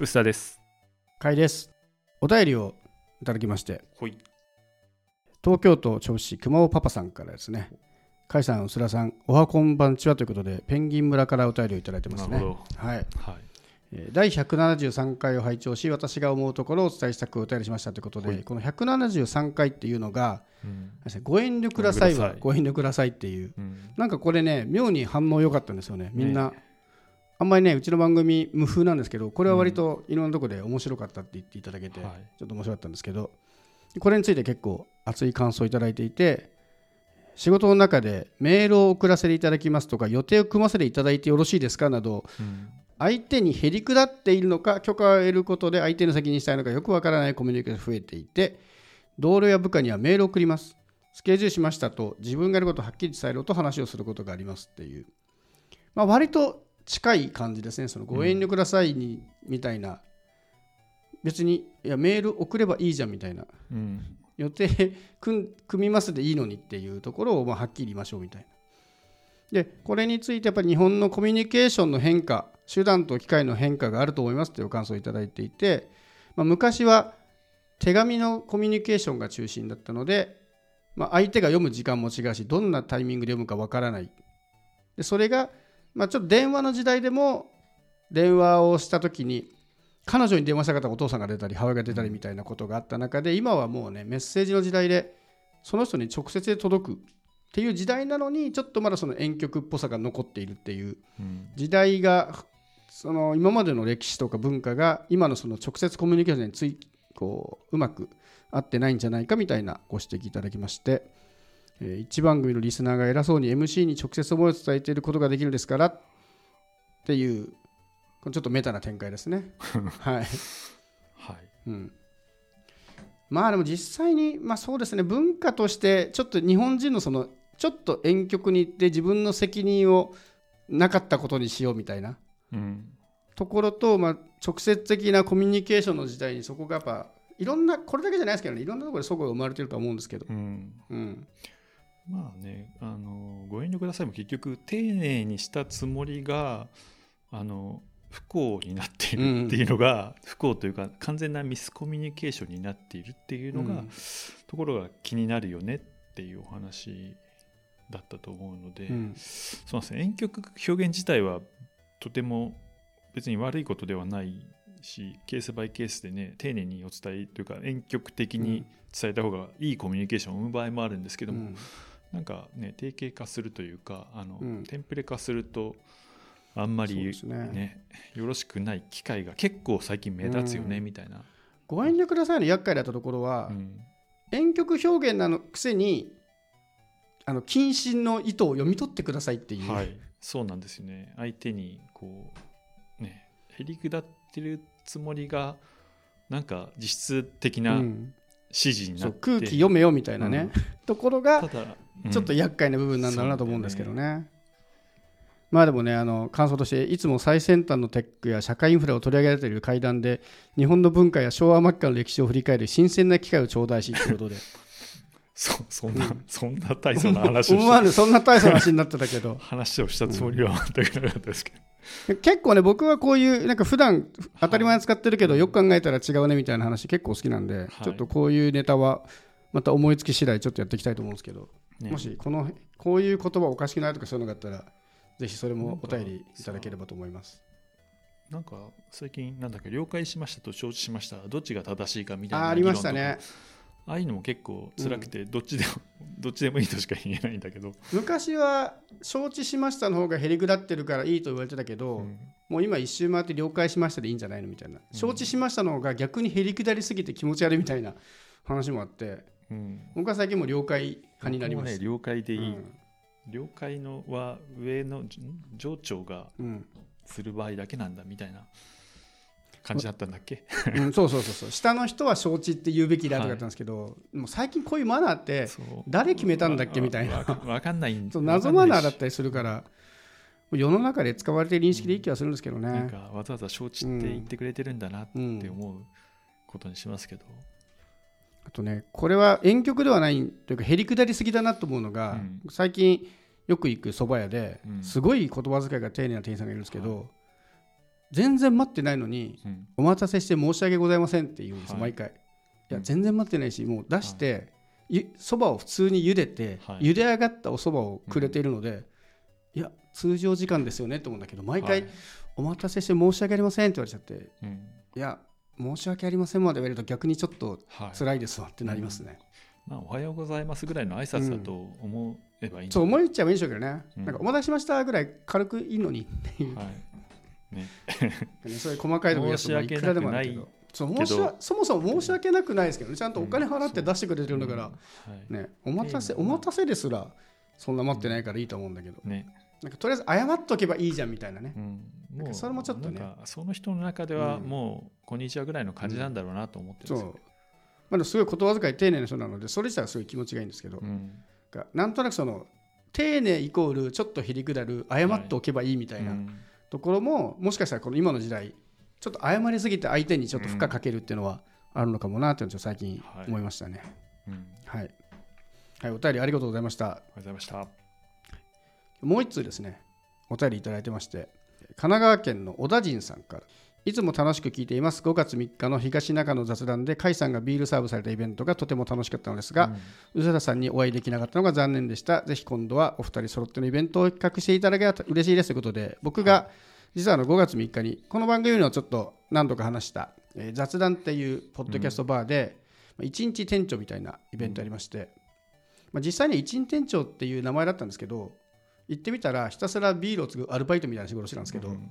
薄田です。かいです。お便りをいただきまして、ほい。東京都調布市熊尾パパさんからですね、かいさん、薄田さん、おはこんばんちはということで、ペンギン村からお便りをいただいてますね。なるほはい。はい。えー第173回を拝聴し、私が思うところをお伝えしたくお便りしましたということで、はいこの173回っていうのが、うん。ご遠慮くださいはごご遠慮くださいっていう、うん。なんかこれね、妙に反応良かったんですよね、みんな。ねあんまりね、うちの番組無風なんですけど、これは割といろんなところで面白かったって言っていただけて、はいちょっと面白かったんですけど、これについて結構熱い感想をいただいていて、仕事の中でメールを送らせていただきますとか、予定を組ませていただいてよろしいですかなど、うん。相手にへりくだっているのか、許可を得ることで相手の責任したいのかよくわからないコミュニケーションが増えていて、同僚や部下にはメールを送ります。スケジュールしましたと、自分がやることをはっきり伝えろと話をすることがありますっていう、まあ、割と近い感じですね、そのご遠慮くださいに、みたいな、別にいやメール送ればいいじゃんみたいな、うん。予定組組みますでいいのにっていうところをまあはっきり言いましょうみたいな。でこれについてやっぱり日本のコミュニケーションの変化手段と機会の変化があると思いますという感想をいただいていて、まあ、昔は手紙のコミュニケーションが中心だったので、まあ、相手が読む時間も違うしどんなタイミングで読むかわからないでそれが、まあ、ちょっと電話の時代でも電話をした時に彼女に電話したかったらお父さんが出たり母親が出たりみたいなことがあった中で今はもうねメッセージの時代でその人に直接で届くっていう時代なのにちょっとまだその遠曲っぽさが残っているっていううん。時代がその今までの歴史とか文化が今のその直接コミュニケーションについこううまく合ってないんじゃないかみたいなご指摘いただきまして、えー一番組のリスナーが偉そうに MC に直接思いを伝えていることができるんですからっていうこれちょっとメタな展開ですね。はいはい。うん、まあでも実際に、まあ、そうですね文化としてちょっと日本人のそのちょっと遠曲に行って自分の責任をなかったことにしようみたいなうん。ところと、まあ、直接的なコミュニケーションの時代にそこがやっぱいろんなこれだけじゃないですけどねいろんなところでそこが生まれてるとは思うんですけど、うん。うんまあね、あの、ご遠慮くださいも結局、丁寧にしたつもりが、あの、不幸になっているっていうのが、不幸というか完全なミスコミュニケーションになっているっていうのが、うん。ところが気になるよねっていうお話だったと思うので、うん。そうですね。遠曲表現自体はとても別に悪いことではないしケースバイケースでね丁寧にお伝えというか遠曲的に伝えた方がいいコミュニケーションを生む場合もあるんですけども、うんなんかね定型化するというかあの、うん。テンプレ化するとあんまりね。ねよろしくない機会が結構最近目立つよね、うん。みたいな、ご遠慮くださいの厄介だったところは、うん。遠曲表現なのくせにあの近親の意図を読み取ってくださいっていう、はい、そうなんですよね。相手にこうねへりくだってるつもりがなんか実質的うなん。指示になって、空気読めよみたいなね、ところがただ、うんちょっと厄介な部分なんだろうなと思うんですけどね。まあでもね、あの感想として、いつも最先端のテックや社会インフラを取り上げられている会談で、日本の文化や昭和末期の歴史を振り返る新鮮な機会を頂戴しということで、そそんな、そんな大層な話を。思わしぬそんな大層な話になってたけど、話をしたつもりは全くなかったですけど、結構ね、僕はこういう、なんか普段当たり前に使ってるけど、よく考えたら違うねみたいな話、結構好きなんで、い。ちょっとこういうネタは、また思いつき次第ちょっとやっていきたいと思うんですけど、ね。もしこのこういう言葉おかしくないとかそういうのがあったら、ぜひそれもお便りいただければと思います。なんか最近なんだっけ了解しましたと承知しました。どっちが正しいかみたいなありましたね。ああいうのも結構辛くて、どっちでも どっちでもいいとしか言えないんだけど、昔は承知しましたの方がへりくだってるからいいと言われてたけど、うん。もう今一周回って了解しましたでいいんじゃないのみたいな、承知しましたの方が逆にへりくだりすぎて気持ち悪いみたいな話もあってうん。僕は最近もう了解派になります、僕もね了解でいい、うん。了解のは上のん上長がうん。する場合だけなんだみたいな感じだったんだっけ？うん。そうそうそうそう。下の人は承知って言うべきだとか言ったんですけど、もう最近こういうマナーって誰決めたんだっけみたいな。わわわかんない。ん謎マナーだっわたりするから世の中で使われている認識でいい気がするんですけどかん。なんね。かわざわざ承知って言ってくれてるんだなって思うことにしますけど、あとね、これは遠曲ではないというか、へりくだりすぎだなと思うのが、うん。最近よく行く蕎麦屋でうん。すごい言葉遣いが丁寧な店員さんがいるんですけど、全然待ってないのにうん「お待たせして申し訳ございません」って言うんです毎回。いやうん。全然待ってないしもう出してゆそば、を普通に茹でて、はい。茹で上がったおそばをくれているので、いや通常時間ですよねって思うんだけど毎回、はい。お待たせして申し訳ありません」って言われちゃってうん。いや申し訳ありませんまで言われると逆にちょっとはい。辛いですわってなりますね、まあ、おはようございますぐらいの挨拶だと思えばいいんじそう思いちゃえばいいんでしょうけどね、うん。なんかお待たせしましたぐらい軽くいいのにっていう、はい。ね、ねそういう細かいところいくらでもあるけど。そう申し訳そもそも申し訳なくないですけどね。ちゃんとお金払って出してくれてるんだから、はい。ね、お待たせお待たせですらそんな待ってないからいいと思うんだけど、ねなんかとりあえず謝っとけばいいじゃんみたいなね、うん、なんかそれもちょっとね。その人の中ではうん。もう「こんにちは」ぐらいの感じなんだろうなと思ってるんですよ、まあ、すごい言葉遣い丁寧な人なのでそれ自体はすごい気持ちがいいんですけど、うん。がなんとなくその丁寧イコールちょっとひりくだる謝っておけばいいみたいなうん。ところも、もしかしたらこの今の時代ちょっと謝りすぎて相手にちょっと負荷かけるっていうのはあるのかもなっていうのを最近はい思いましたね。うん。はい、はい、お便りありがとうございました。ありがとうございましたもう一通ですね、お便りいただいてまして、神奈川県の小田陣さんから、いつも楽しく聞いています。5月3日の東中の雑談で、甲斐さんがビールサーブされたイベントがとても楽しかったのですが、宇佐田さんにお会いできなかったのが残念でした。ぜひ今度はお二人揃ってのイベントを企画していただけたら嬉しいです。ということで、僕が実はあの5月3日に、この番組のちょっと何度か話した、えー雑談っていうポッドキャストバーで、まあ一日店長みたいなイベントやりまして、まあ、実際に一日店長っていう名前だったんですけど、行ってみたらひたすらビールを継ぐアルバイトみたいな仕事してたんですけど、うん。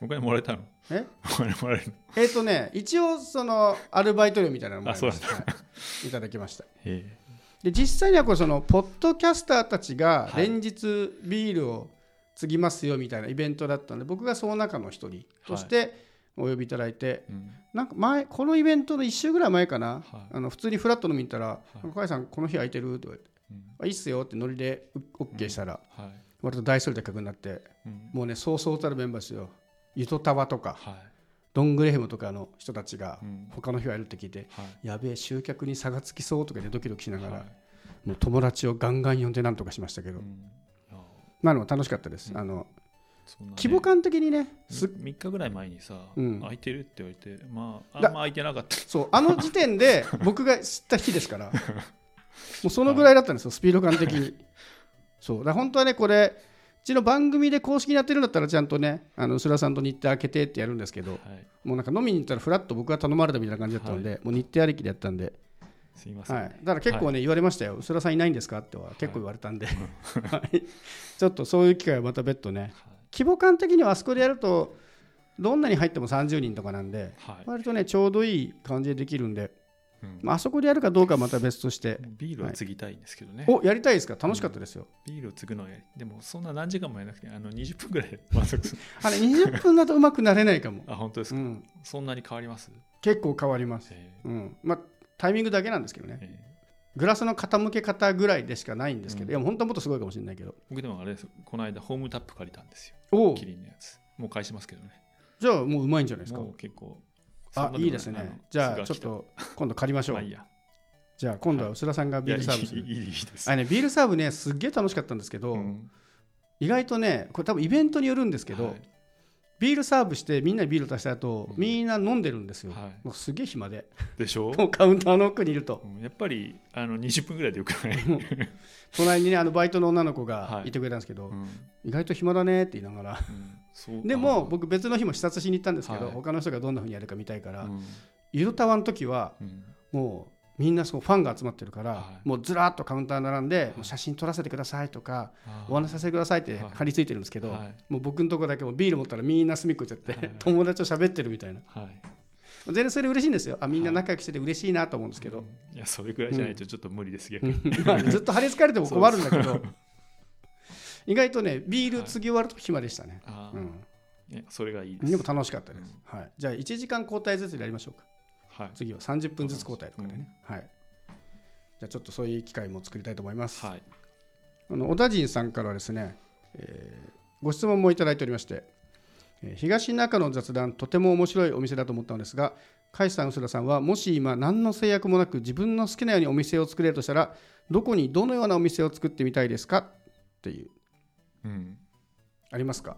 お金もらえたの？え？お金もらえるの？えっ、とね、一応そのアルバイト料みたいなのもらいました。い。いただきました。え。で実際にはこれそのポッドキャスターたちがはい。連日ビールを継ぎますよみたいなイベントだったんで僕がその中の一人としてお呼びいただいて、えうん。なんか前このイベントの1週ぐらい前かな、はい。あの普通にフラット飲みに行ったらい「向井さんこの日空いてる?」って言われてうん「あいいっすよ」ってノリで OK したら、はい。割と大それた客になってうん。もうねそうそうたるメンバーですよ。ゆとたわとかはい。ドングレヘムとかの人たちがうん。他の日はいるって聞いて、はい。やべえ集客に差がつきそうとかでドキドキしながら、はい。もう友達をガンガン呼んでなんとかしましたけど、まあでも楽しかったです、うん。あのね。規模感的にねす3日ぐらい前にさ、うん。空いてるって言われて、まあ、あんだま空いてなかった。そうあの時点で僕が知った日ですから もうそのぐらいだったんですよスピード感的に。そう。だ本当はねこれうちの番組で公式にやってるんだったらちゃんとねあの薄田さんと日程開けてってやるんですけどはい、もうなんか飲みに行ったらフラッと僕が頼まれたみたいな感じだったので、もう日程ありきでやったんで、すいません。はい、だから結構ね、言われましたよ。薄田さんいないんですか？っては結構言われたんで、はい。ちょっとそういう機会はまた別途ねはい。規模感的にはあそこでやるとどんなに入っても30人とかなんではい。割とねちょうどいい感じでできるんで、うんまああそこでやるかどうかはまた別として。ビールを継ぎたいんですけどね。おやりたいですか？楽しかったですよ、ビールを継ぐのはやりでもそんな何時間もやらなくてあの20分ぐらいで 満足する。あれ20分だとうまくなれないかも、あ、本当ですか、うん、そんなに変わります、結構変わります、えうん。まあ、タイミングだけなんですけどね。ーえ。ーグラスの傾け方ぐらいでしかないんですけど、うん。いや本当はもっとすごいかもしれないけど。僕でもあれです。この間ホームタップ借りたんですよ。キリンのやつ。もう返しますけどね。じゃあもううまいんじゃないですか？もう結構。あいいですね。じゃあちょっと今度借りましょう。じゃあ今度は薄田さんがビールサーブするいいいいです。あビールサーブねすっげえ楽しかったんですけど、うん。意外とねこれ多分イベントによるんですけど、はいビールサーブしてみんなにビール足した後、うん。みんな飲んでるんですよ、はい。もうすげえ暇で。でしょ？もうカウンターの奥にいると。うん。やっぱりあの20分ぐらいでよくない、隣にねあのバイトの女の子がはい。いてくれたんですけど、うん。意外と暇だねって言いながら。でも僕別の日も視察しに行ったんですけど、はい。他の人がどんな風にやるか見たいから、うん。ゆるたわの時はうん。もうみんなそうファンが集まってるから、はい。もうずらっとカウンター並んで、い。もう写真撮らせてくださいとか、お話しさせてくださいってはい。貼り付いてるんですけど、はい。もう僕のとこだけもうビール持ったらみんな隅っこ行っちゃって、友達と喋ってるみたいな。はい。全然それ嬉しいんですよ。あみんな仲良くしてて嬉しいなと思うんですけど、いやそれぐらいじゃないとちょっと無理ですけど、まあ ずっと張り付かれても困るんだけど。意外とねビール継ぎ終わると暇でしたね、うん、それがいいです。でも楽しかったです、はい、じゃあ1時間交代ずつでやりましょうかはい。次は30分ずつ交代とかでね、はい。じゃあちょっとそういう機会も作りたいと思います、はい。あの小田陣さんからはですね、えーご質問もいただいておりまして、えー東中の雑談とても面白いお店だと思ったのですが甲斐さん薄田さんはもし今何の制約もなく自分の好きなようにお店を作れるとしたらどこにどのようなお店を作ってみたいですか？っていう。うん。ありますか？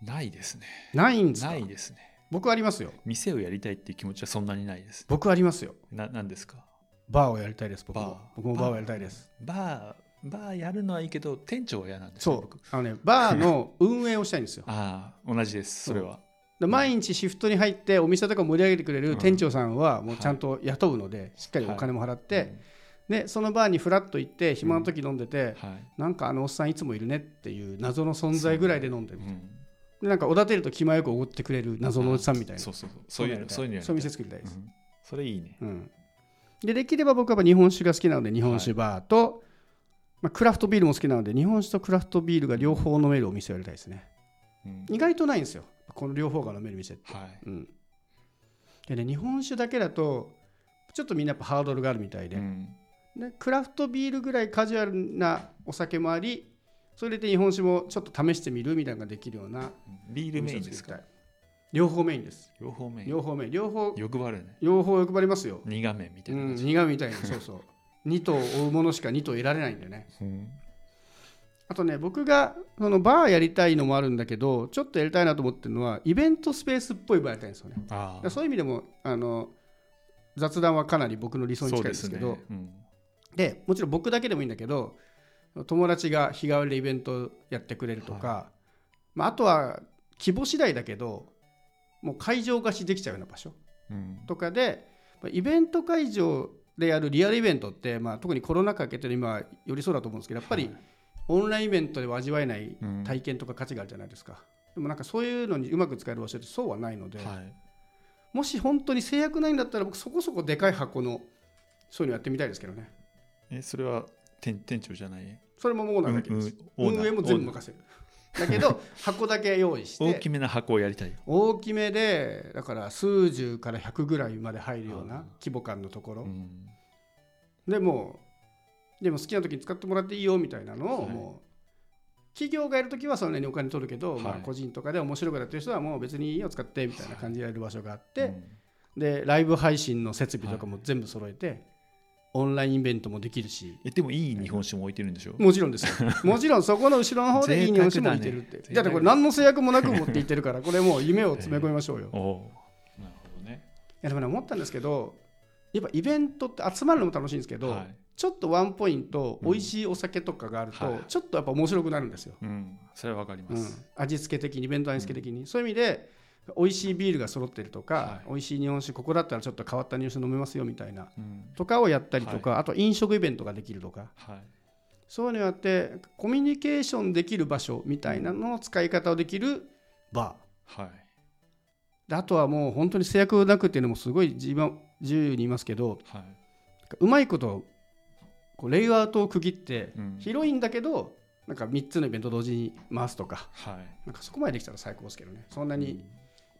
ないですね。ないんですか？ないですね僕ありますよ。店をやりたいっていう気持ちはそんなにないです。僕ありますよ。な何ですか？バーをやりたいです僕も。バー。僕もバーをやりたいです。バーバーやるのはいいけど店長は嫌なんですそう。あのねバーの運営をしたいんですよ。ああ同じですそれは。で毎日シフトに入ってお店とか盛り上げてくれうん。る店長さんはもうちゃんと雇うのでしっかりお金も払って、でそのバーにフラッと行って暇の時飲んでて、なんかあのおっさんいつもいるねっていう謎の存在ぐらいで飲んでる。うん。でなんかおだてると気前よくおごってくれる謎のおじさんみたいな。そうそうそう。そういうのそういうのそういう店作りたいです、うん。それいいね。うん。でできれば僕は日本酒が好きなので日本酒バーと、まあ、クラフトビールも好きなので日本酒とクラフトビールが両方飲めるお店をやりたいですね。うん。意外とないんですよ。この両方が飲める店って。はい。うん、でね日本酒だけだとちょっとみんなやっぱハードルがあるみたいで,、うん。でクラフトビールぐらいカジュアルなお酒もありそれで日本酒もちょっと試してみるみたいなのができるようなビールメインですか？両方メインです。両方メイン。両方メイン。両方。欲張るね。両方欲張りますよ、苦麺みたうん、いな感じ苦みたいにそうそう。2頭追うものしか2頭得られないんだよね。うん。あとね僕がそのバーやりたいのもあるんだけどちょっとやりたいなと思ってるのはイベントスペースっぽいバーやりたいんですよね。そういう意味でもあの雑談はかなり僕の理想に近いですすけど。ね。うん。でもちろん僕だけでもいいんだけど友達が日替わりでイベントやってくれるとか、まあ、あとは規模次第だけどもう会場貸しできちゃうような場所うん。とかでまあイベント会場でやるリアルイベントって、まあ、特にコロナ禍明けてる今よりそうだと思うんですけどやっぱりはい。オンラインイベントでは味わえないうん。体験とか価値があるじゃないですか、でもなんかそういうのにうまく使える場所ってそうはないので、はい。もし本当に制約ないんだったら僕そこそこでかい箱のそういうのやってみたいですけどね。えそれは店店長じゃない？それもオーナーだけです、運営も全部任せる。だけど 箱だけ用意して大きめな箱をやりたい。大きめでだから数十から100ぐらいまで入るような規模感のところ、うん。でもうでも好きな時に使ってもらっていいよみたいなのをはい。もう企業がやる時はそんなにお金取るけど、はい。まあ、個人とかで面白くやってる人はもう別にいいよ使ってみたいな感じでやる場所があって、うんでライブ配信の設備とかも全部揃えて、オンラインイベントもできるし。えでもいい日本酒も置いてるんでしょ？もちろんですよ。もちろんそこの後ろの方でいい日本酒も置いてるって、だね。だってこれ何の制約もなく持っていってるからこれもう夢を詰め込みましょうよ、いおおーなるほどね。やでもね思ったんですけどやっぱイベントって集まるのも楽しいんですけど、はい。ちょっとワンポイントうん美味しいお酒とかがあると、はい。ちょっとやっぱ面白くなるんですよ、うん。それはわかりまうん。す、味付け的にイベント味付け的に、そういう意味で美味しいビールが揃ってるとか、はい。美味しい日本酒ここだったらちょっと変わった日本酒飲めますよみたいなうん。とかをやったりとか、あと飲食イベントができるとか。はい。そういうのやってコミュニケーションできる場所みたいなのの使い方をできるバー。はい。であとはもう本当に制約なくっていうのもすごい自分自由に言いますけどはうまいことこうレイアウトを区切って、い、うん。広いんだけどなんか3つのイベント同時に回すとか。はい。なんかそこまでできたら最高ですけどね。そんなにうん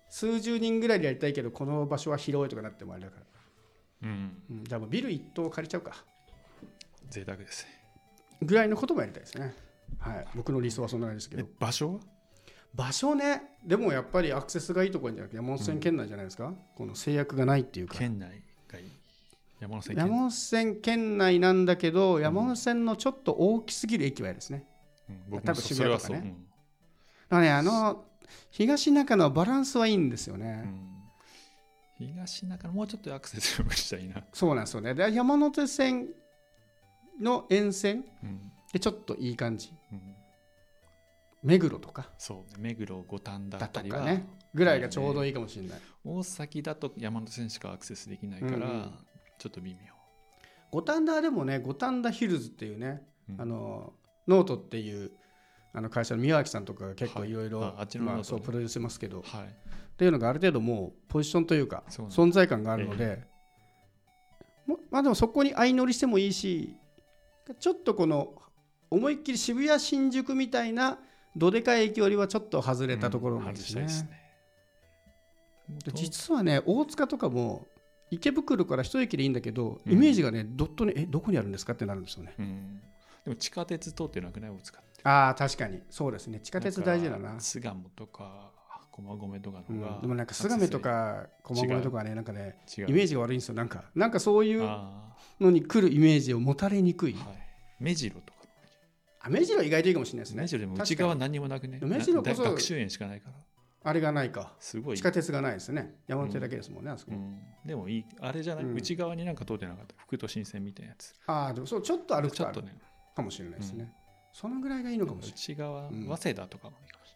数十人ぐらいでやりたいけどこの場所は広いとかなってもあれだから、うん。うん、じゃあもうビル一棟借りちゃうか。贅沢ですね。ぐらいのこともやりたいですね。はい。僕の理想はそんな感じですけえど場所は？場所ね。でもやっぱりアクセスがいいところじゃなくて山手線圏内じゃないですか、この制約がないっていうか。県内がいい。山手線圏。内なんだけど山手線のちょっと大きすぎる駅は嫌ですね。うん。僕多分渋谷とかね。う。だからねあの東中野はバランスはいいんですよね、うん。うん東中野もうちょっとアクセス良くしたいな、そうなんですよね。で山手線の沿線うん。でちょっといい感じ。うん。目黒とか。そうね。目黒五反田だあたりは、とかね。ぐらいがちょうどいいかもしれない。大崎だと山手線しかアクセスできないから、うんうん。ちょっと微妙、五反田でもね五反田ヒルズっていうね、うん。あのノートっていうあの会社の宮脇さんとかが結構い。ろいろそうプロデュースしてますけど。っはい。ていうのがある程度もうポジションというか存在感があるので、もまあでもそこに相乗りしてもいいしちょっとこの思いっきり渋谷新宿みたいなどでかい駅よりはちょっと外れたところなんですね。うんすね。実はね大塚とかも池袋から一駅でいいんだけどうん。イメージがね、ドットにえどこにあるんですかってなるんですよね。うん、でも地下鉄通ってなくない？大塚って。ああ確かに。そうですね。地下鉄大事だな。巣鴨とか駒込とかうん。のが、でもなんか巣亀とか駒込とかねなんかねイメージが悪いんですよ。なんかなんかそういうあのに来るイメージを持たれにくい。ーはい。目白とかあ目白意外といいかもしれないですね。目白でも内側何もなくね？目白こそな学習園しかないから。あれがないか。すごい。地下鉄がないですね。山手だけですもんね、あそこ、うん、でもいい。あれじゃない、うん。内側になんか通ってなかった？福都新線みたいなやつ。ああでもそうちょっと歩くとある。ちょっとねかもしれないですね、そのぐらいがいいのかもしれない。内側、うん早稲田とかもいいかもし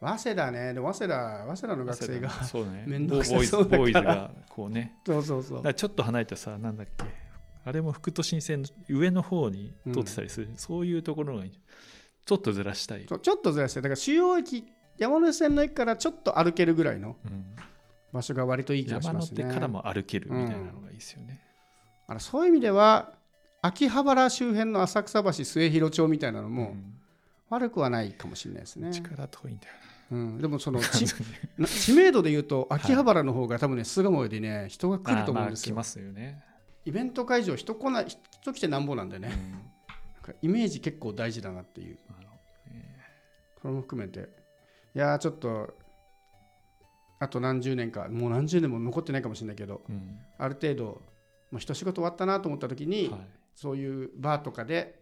早稲田ね。でも早稲田早稲田のれない学生がそうね。面倒くさそうだから。ボーイズがこうね。そうそうそう。ちょっと離れたさなんだっけあれも福都新線の上の方に通ってたりする、そういうところがいい。ちょっとずらしたい、ちょっとずらしてだから主要駅山手線の駅からちょっと歩けるぐらいのうん。場所が割といい気がし山ますね。手からも歩けるみたいなのがいいですよね、あのそういう意味では秋葉原周辺の浅草橋末広町みたいなのもうん。悪くはないかもしれないですね、力遠いんだようん、でもその な知名度で言うと秋葉原の方が多分ね巣鴨よりね人が来ると思うんですよ、まあ来ますよね、イベント会場人来ない人来てなんぼなんでね、うん。なんかイメージ結構大事だなっていう。ね。それも含めて。いやーちょっとあと何十年かもう何十年も残ってないかもしれないけどうん。ある程度もう一仕事終わったなと思った時に、はいそういうバーとかで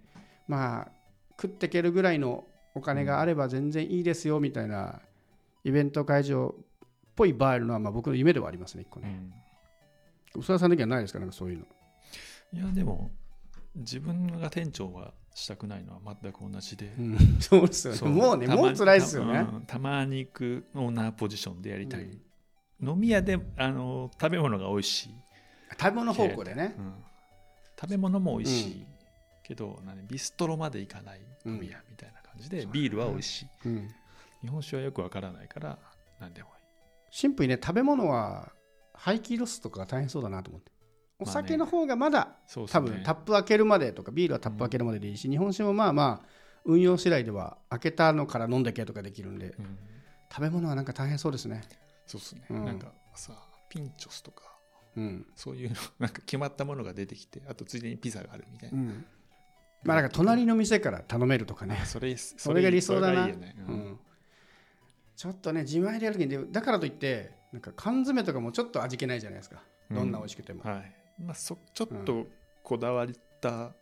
まあ食っていけるぐらいのお金があれば全然いいですよみたいなイベント会場っぽいバーやるのはまあ僕の夢ではありますね一個ね、うん。宇佐田さんの時はないですか？なんかそういうの。いやでも自分が店長はしたくないのは全く同じで、うん。そうですよね。もうねもう辛いですよね。たまに行くオーナーポジションでやりたい、うん。飲み屋であの食べ物が美味しい、食べ物方向でね。うん食べ物も美味しい、けど何ビストロまで行かない飲み屋みたいな感じで、ビールは美味しい。うん。日本酒はよくわからないから何でもいい。シンプルにね食べ物は廃棄ロスとかが大変そうだなと思って。お酒の方がまだそうですね。多分タップ開けるまでとかビールはタップ開けるまででいいし、日本酒もまあまあ運用次第では開けたのから飲んでけとかできるんで。うん。食べ物はなんか大変そうですね。そうですね、うん。なんかさピンチョスとかうん、そういうのなんか決まったものが出てきてあとついでにピザがあるみたいな、うん、まあなんか隣の店から頼めるとかね、それそれが理想だな。ね。ううん。ん、ちょっとね自前でやる時にでだからといってなんか缶詰とかもちょっと味気ないじゃないですか。どんな美味しくても、はい。まあ、そちょっとこだわった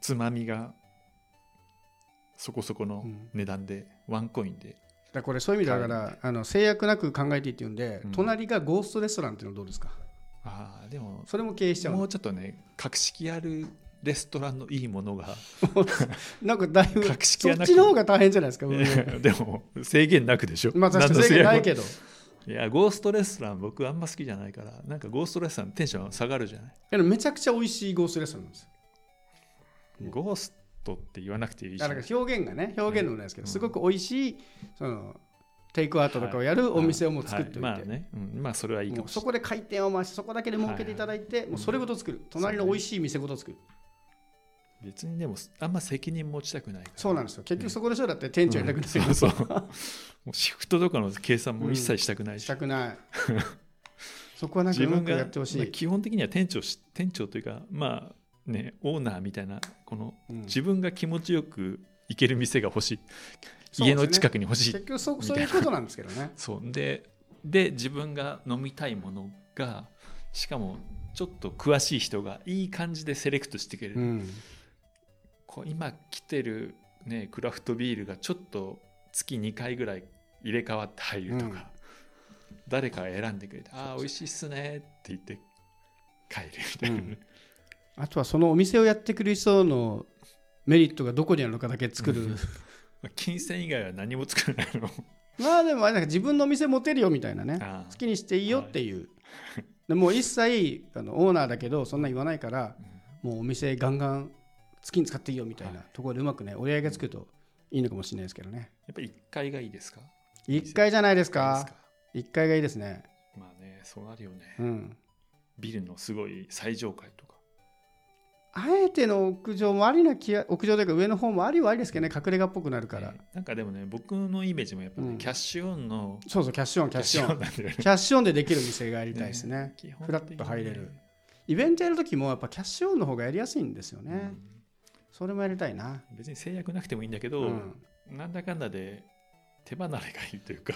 つまみがそこそこのうん値段で、ワンコインで。だこれそういう意味でだからあの制約なく考えていいっていうんで、うん。隣がゴーストレストランっていうのどうですか？ああでもそれも経営しちゃうの？もうちょっとね格式あるレストランのいいものが なんかだいぶ格式そっちの方が大変じゃないですか、でも制限なくでしょ？まあ確かに制限ないけど。どいやゴーストレストラン僕あんま好きじゃないからなんかゴーストレストランテンション下がるじゃない？でもめちゃくちゃ美味しいゴーストレストランなんですうんゴーストって言わなくていいじゃん。表現がね表現のもないですけど、うん。すごく美味しいそのテイクアウトとかをやるお店をもう作っておいて、はい。まあね、うん、まあそれはいいかもそこで回転を回してそこだけで儲けていただいて、もうそれごと作る、隣の美味しい店ごと作る、別にでもあんま責任持ちたくないそうなんですよ。結局そこでしょ。だって店長やりたくない、うん。そう。そう。もうシフトとかの計算も一切したくないし、したくない。そこはなんかうまく自分がやってほしい、まあ基本的には店長し店長というかまあねオーナーみたいなこのうん。自分が気持ちよく行ける店が欲しい、家の近くに欲しい結局そそういうことなんですけどね。そう。でで自分が飲みたいものがしかもちょっと詳しい人がいい感じでセレクトしてくれる、うん。こう今来てる、ね、クラフトビールがちょっと月2回ぐらい入れ替わって入るとか、誰かが選んでくれて「ああ美味しいっすね」って言って帰るみたいな、うん。あとはそのお店をやってくる人のメリットがどこにあるのかだけ作る、まあ金銭以外は何も作らないの？まあでもあれなんか自分の店持てるよみたいなね。好きにしていいよっていう、でもう一切あのオーナーだけどそんな言わないからもうお店ガンガン好きに使っていいよみたいなところでうまくね折り合いがつくといいのかもしれないですけどね。やっぱり1階がいいですか？1階じゃないですいいかですか？1階がいいですね。まあねそうなるよね、うん。ビルのすごい最上階とかあえての屋上もありな気が屋上というか上の方もありはありですけどね隠れ家っぽくなるから、ねなんかでもね僕のイメージもやっぱね、うん。キャッシュオンのそうそうキャッシュオンキャッシュオン。キャッシュオンでできる店がやりたいですね。基本フラッと入れる。イベントやるときもやっぱキャッシュオンの方がやりやすいんですよね、うん。それもやりたいな、別に制約なくてもいいんだけど、うん。なんだかんだで手離れがいいというか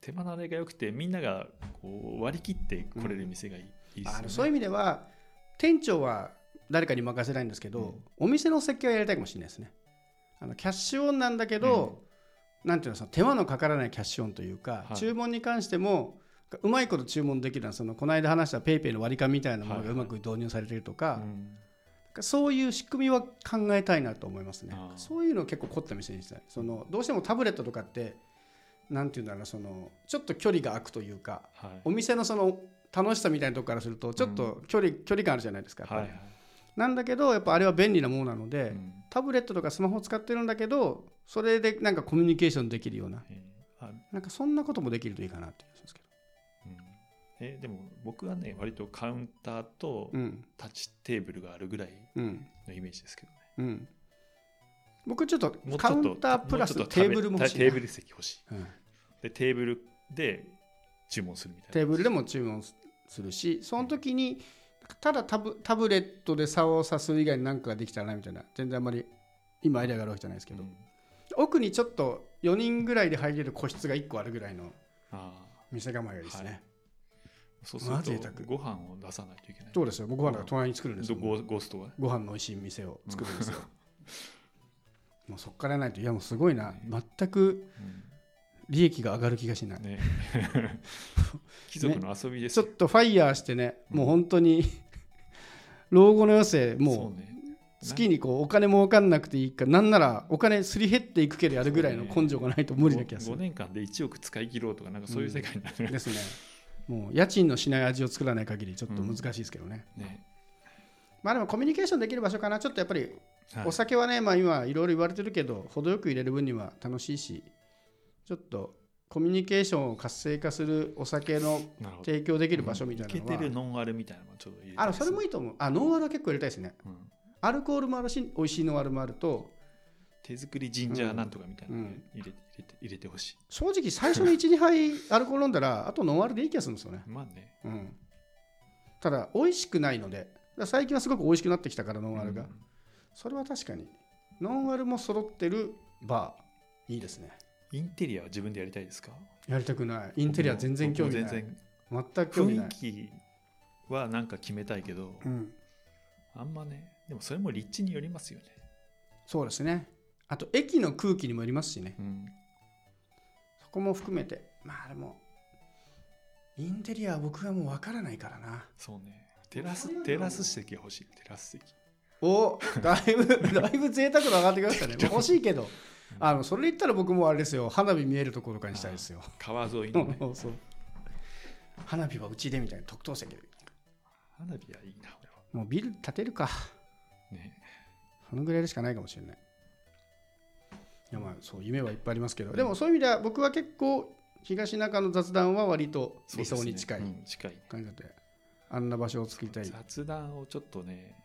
手離れが良くてみんながこう割り切って来れる店がいい,、ですよね。あのそういう意味では店長は誰かに任せないんですけど、お店の設計はやりたいかもしれないですね。あのキャッシュオンなんだけど、なんていうのその手間のかからないキャッシュオンというか、はい。注文に関してもうまいこと注文できるのはそのこの間話したペイペイの割り勘みたいなものがうまく導入されているとか、うん。そういう仕組みは考えたいなと思いますね。そういうのを結構凝った店にしたい。そのどうしてもタブレットとかってなんていうんだろうなそのちょっと距離が空くというかはい。お店のその楽しさみたいなところからするとちょっと距離,、距離感あるじゃないですかやっぱり、はいはいなんだけどやっぱあれは便利なものなので、うん。タブレットとかスマホを使ってるんだけどそれでなんかコミュニケーションできるような。えー。あなんかそんなこともできるといいかなっていうんですけうん。えでも僕はね割とカウンターとどうん。タッチテーブルがあるぐらいうん。のイメージですけどね。うん。僕ちょっともうちょっとカウンタープラステーブルも欲しいな。テーブル席欲しい。うん。でテーブルで注文するみたいな。テーブルでも注文するしその時にただタブタブレットで竿を刺す以外に何かができたらなみたいな全然あんまり今アイデアがあるわけじゃないですけど、うん。奥にちょっと4人ぐらいで入れる個室が1個あるぐらいのあ店構えがいいですね、はい。あそうすまあるとご飯を出さないといけない。そうですよ？僕は隣に作るんですよ。ゴゴーストは？ご飯の美味しい店を作るんですよ、もうそっからないと。いやもうすごいな。全くうん利益が上がる気がしない、ね。貴族の遊びですちょよっとファイヤーしてねもう本当に 老後の余生もそうね。う月にこうお金も分かんなくていいかなんならお金すり減っていくけどやるぐらいの根性がないと無理な気がす5る年間で1億使い切ろうとかなんかそういう世界になる、ですね。もう家賃のしない味を作らない限りちょっと難しいですけどね、ね。まあでもコミュニケーションできる場所かなちょっとやっぱりはい。お酒はね、まあ、今いろいろ言われてるけど程よく入れる分には楽しいしちょっとコミュニケーションを活性化するお酒の提供できる場所みたいないけてるのは、ノンアルみたいなのもちょっとあのそれもいいと思う。あノンアルは結構入れたいですね。うん。アルコールもあるし美味しいノンアルもあると。手作りジンジャーなんとかみたいなのうん。入れて入れて入れてほしい、正直最初の12杯アルコール飲んだらあとノンアルでいい気がするんですよね、まあね。うん、ただ美味しくないので。最近はすごく美味しくなってきたからノンアルが、うん。それは確かに。ノンアルも揃ってるバー。いいですねインテリアは自分でやりたいですか？やりたくない。インテリア全然興味ない。全然。全く興味ない、雰囲気はなんか決めたいけど、うん、あんまねでもそれも立地によりますよね、そうですね。あと駅の空気にもよりますしね。うん、そこも含めて。まあでもインテリアは僕はもう分からないからな。そうね。テラステラス席が欲しい。テラス席。おだいぶだいぶ贅沢度上がってきましたね。まあ欲しいけどあのそれ言ったら僕もあれですよ。花火見えるところかにしたいですよ。川沿いのね。花火はうちでみたいな。特等席で。花火はいいな俺は。もうビル建てるか。ね。そのぐらいでしかないかもしれない。いやまあそう夢はいっぱいありますけど。でもそういう意味では僕は結構東中の雑談は割と理想に近いそうですね。うん近い。感じだってあんな場所を作りたい。雑談をちょっとね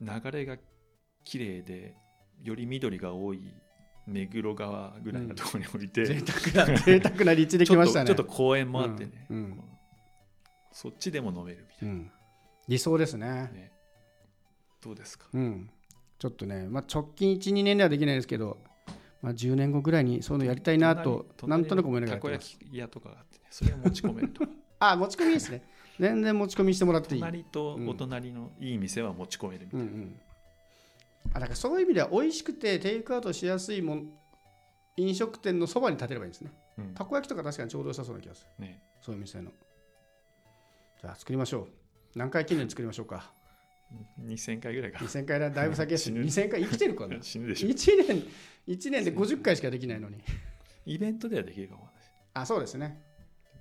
流れが綺麗でより緑が多い目黒川ぐらいのところに降りて、贅沢な贅沢な立地できましたね。ちょっと公園もあってね、うんうん。そっちでも飲めるみたいうん、理想ですね。なね、どうですか？うん。ちょっとね、まあ、直近12年ではできないですけど、まあ、10年後ぐらいにそういうのやりたいなと隣なんとなく思いながらたこ焼き屋とかがあってね。それを持ち込めると。あ持ち込みですね。全然持ち込みしてもらっていい。隣とお隣のいい店は持ち込めるみたいな、うんうんあだからそういう意味では美味しくてテイクアウトしやすいもん飲食店のそばに建てればいいんですね。うん。たこ焼きとか確かにちょうど良さそうな気がする。ね、そういう店の。じゃあ作りましょう。何回記念作りましょうか。2000回ぐらいか。2000回だだいぶ先です死ぬ。2000回生きてるかな 死ぬでしょ。1年一年で50回しかできないのに。イベントではできるかもわかんないあそうですね。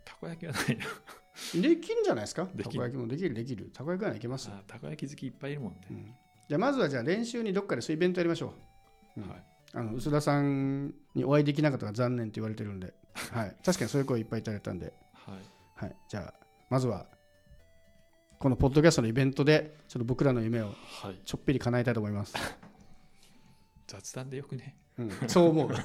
たこ焼きはないな。できるんじゃないですか？たこ焼きもできるできる。たこ焼きならいけますたこ焼き好きいっぱいいるもんね、うんじゃあまずはじゃあ練習にどっかでそうイベントやりましょう、うん。はい。あの臼田さんにお会いできなかったのが残念って言われてるんで、はい、確かにそういう声いっぱいいただいたんで、はい。はい、じゃあまずはこのポッドキャストのイベントでちょっと僕らの夢をはい。ちょっぴり叶えたいと思います、雑談でよくね。うん、そう思う